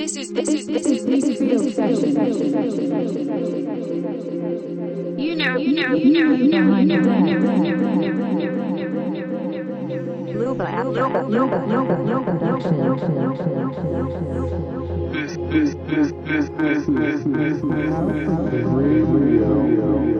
This is this is this is this is this is this is You know you know you know you know you know you know you know Luba Luba Luba Luba Luba Luba This this this this this this this this this radio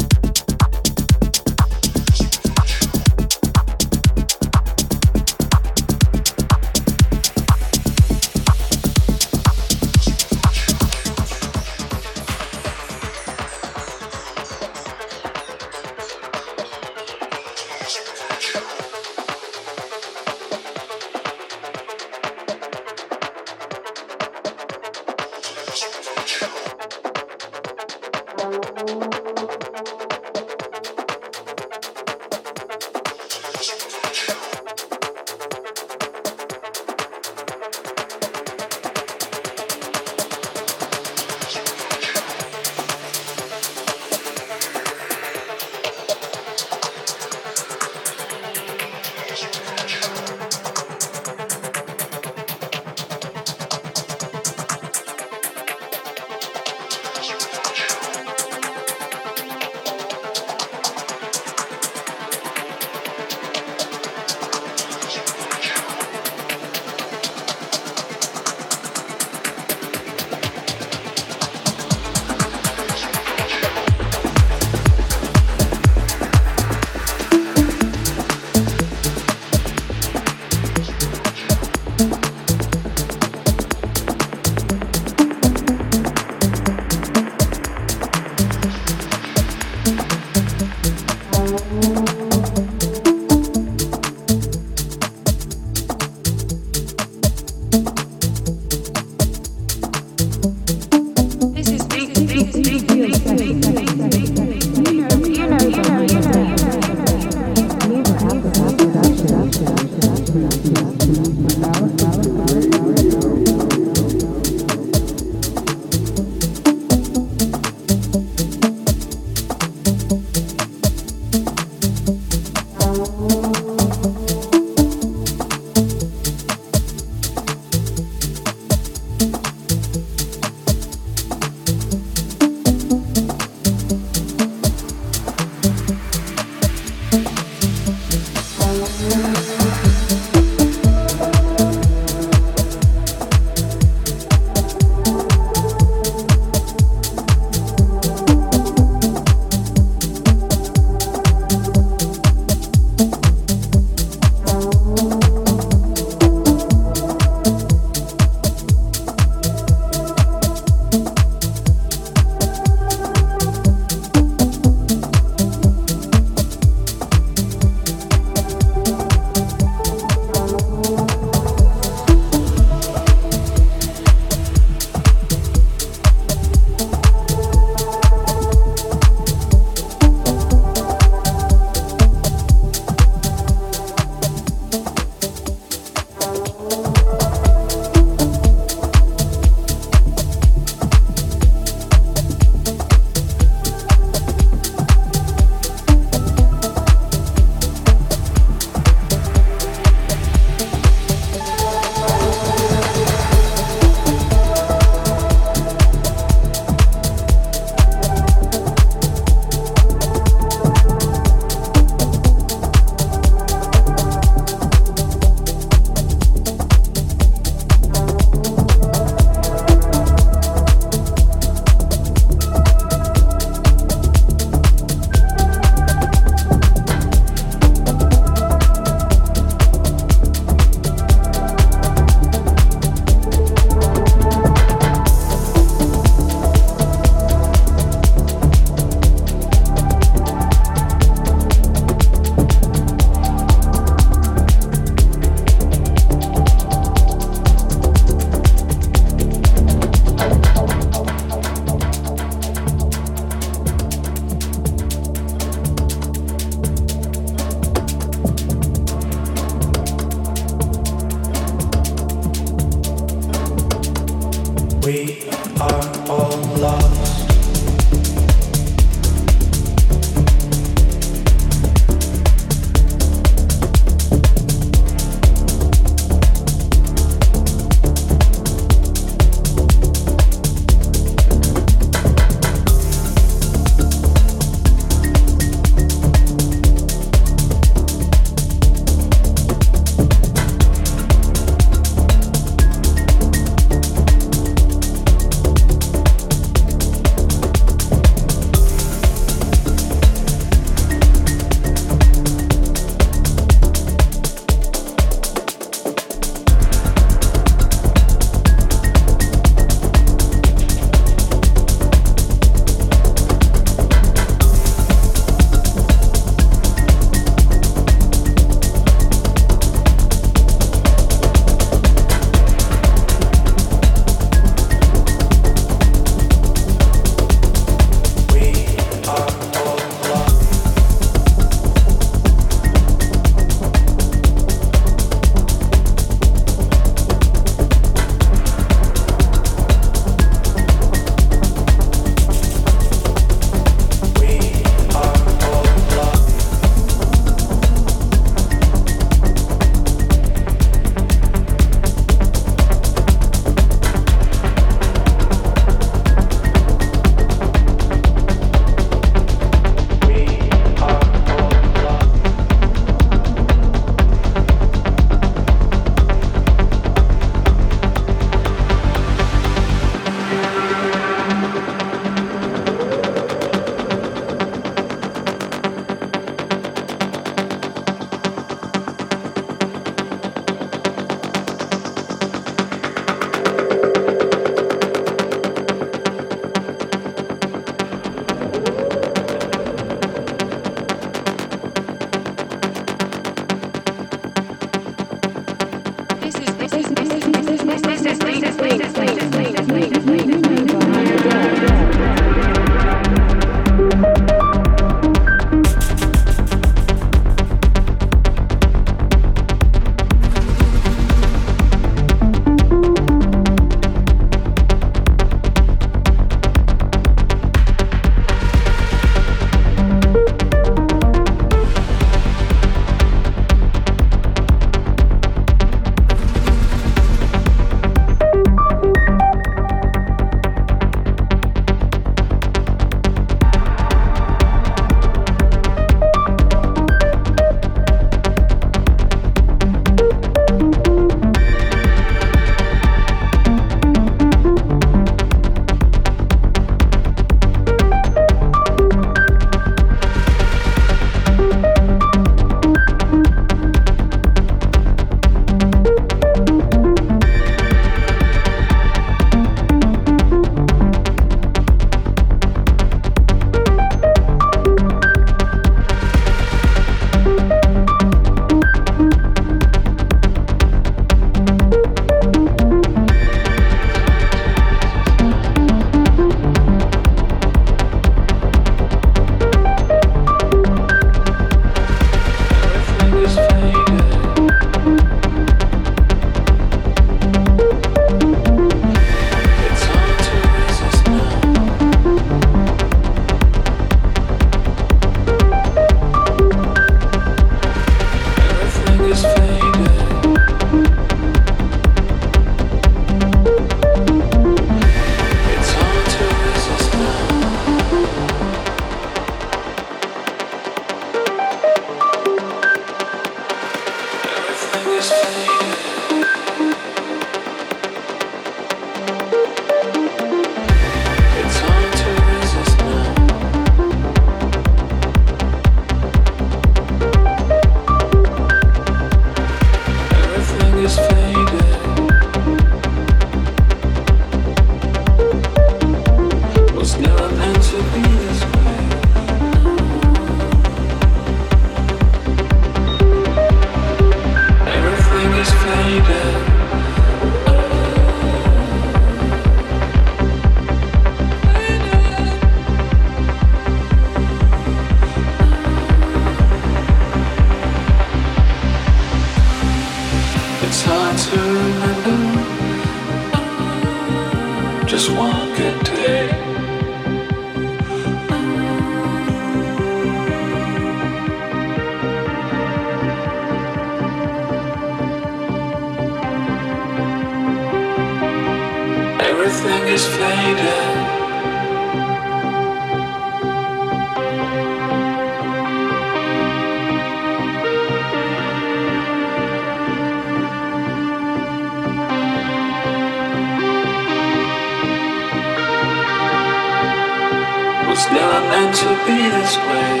this way.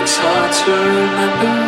It's hard to remember.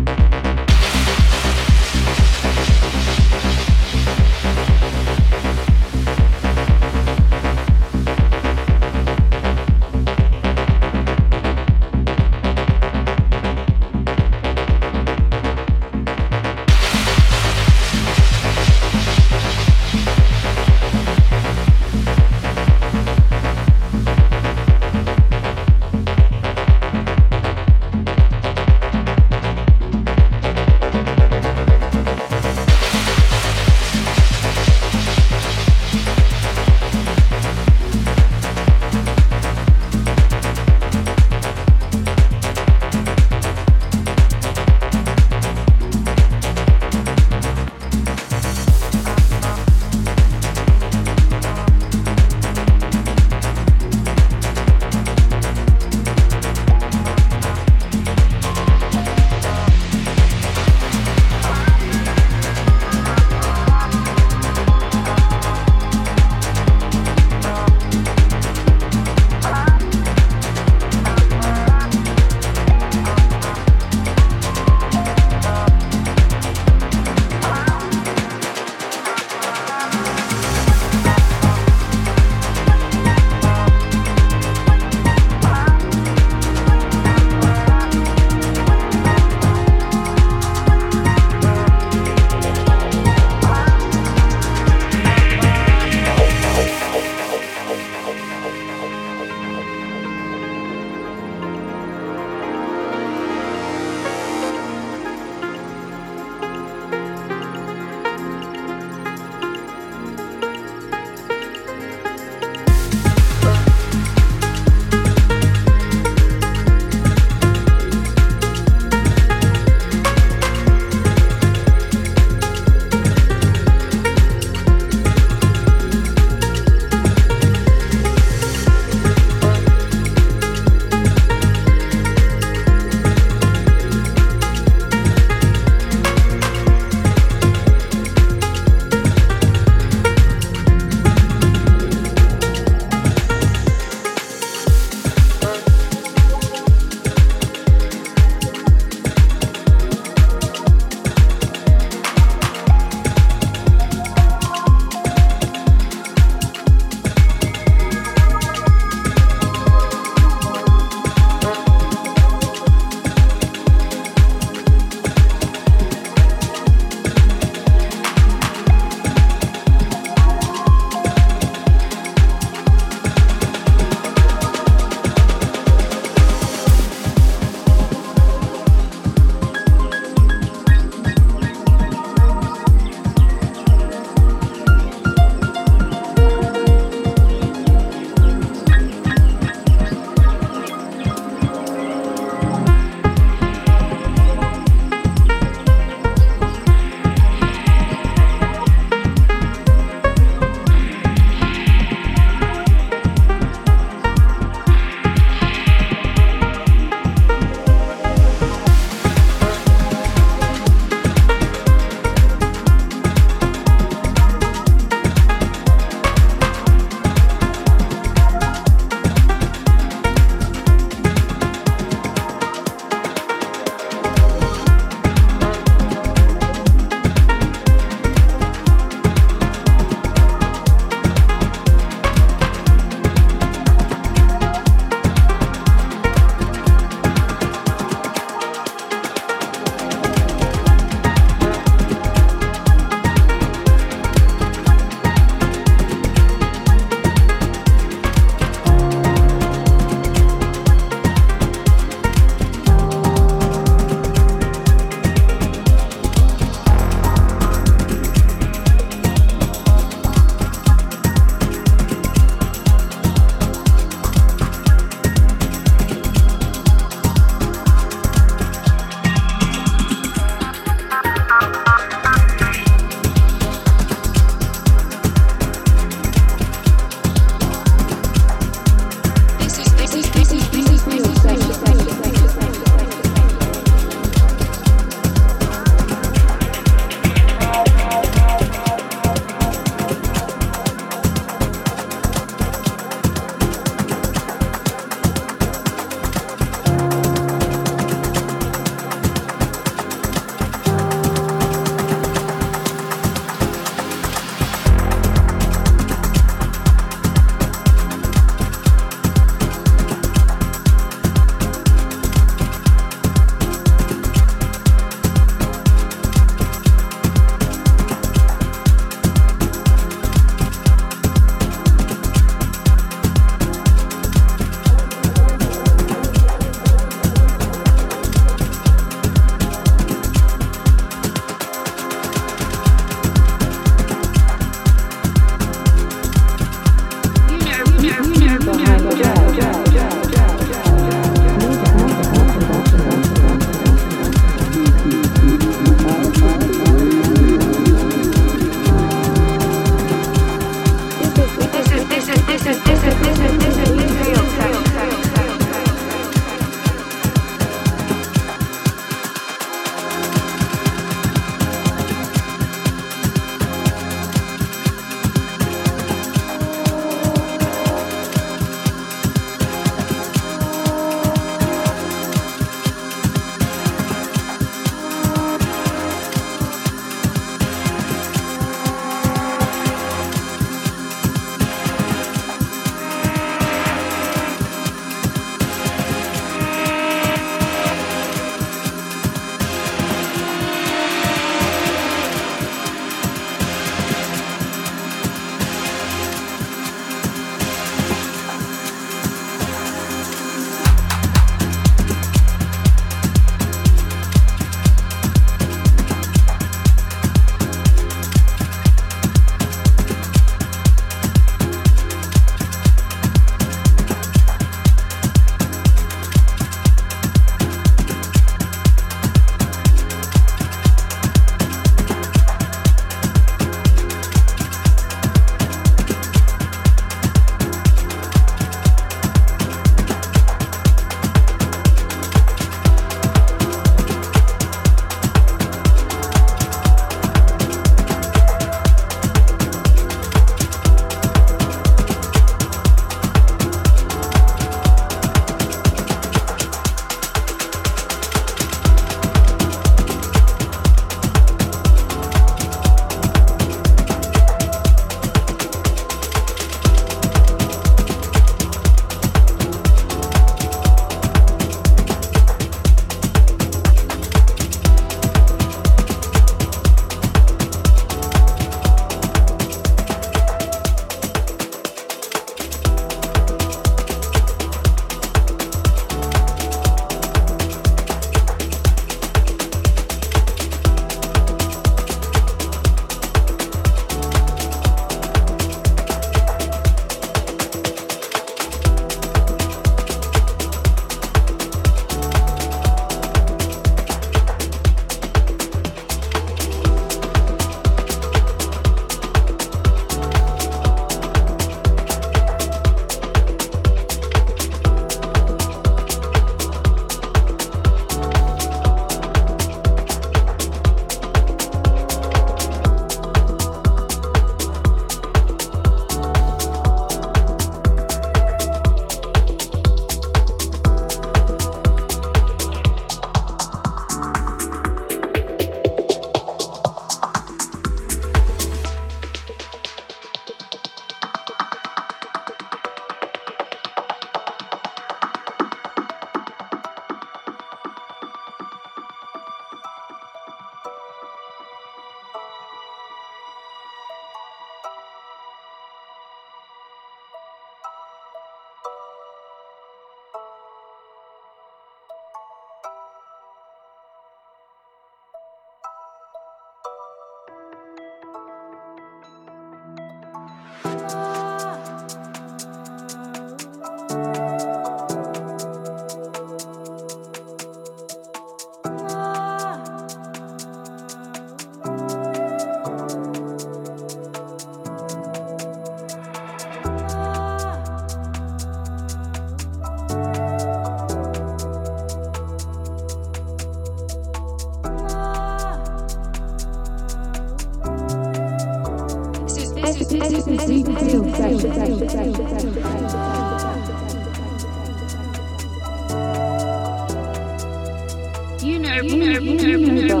You know, you know, you know, you know,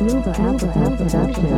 Nova Alpha Alpha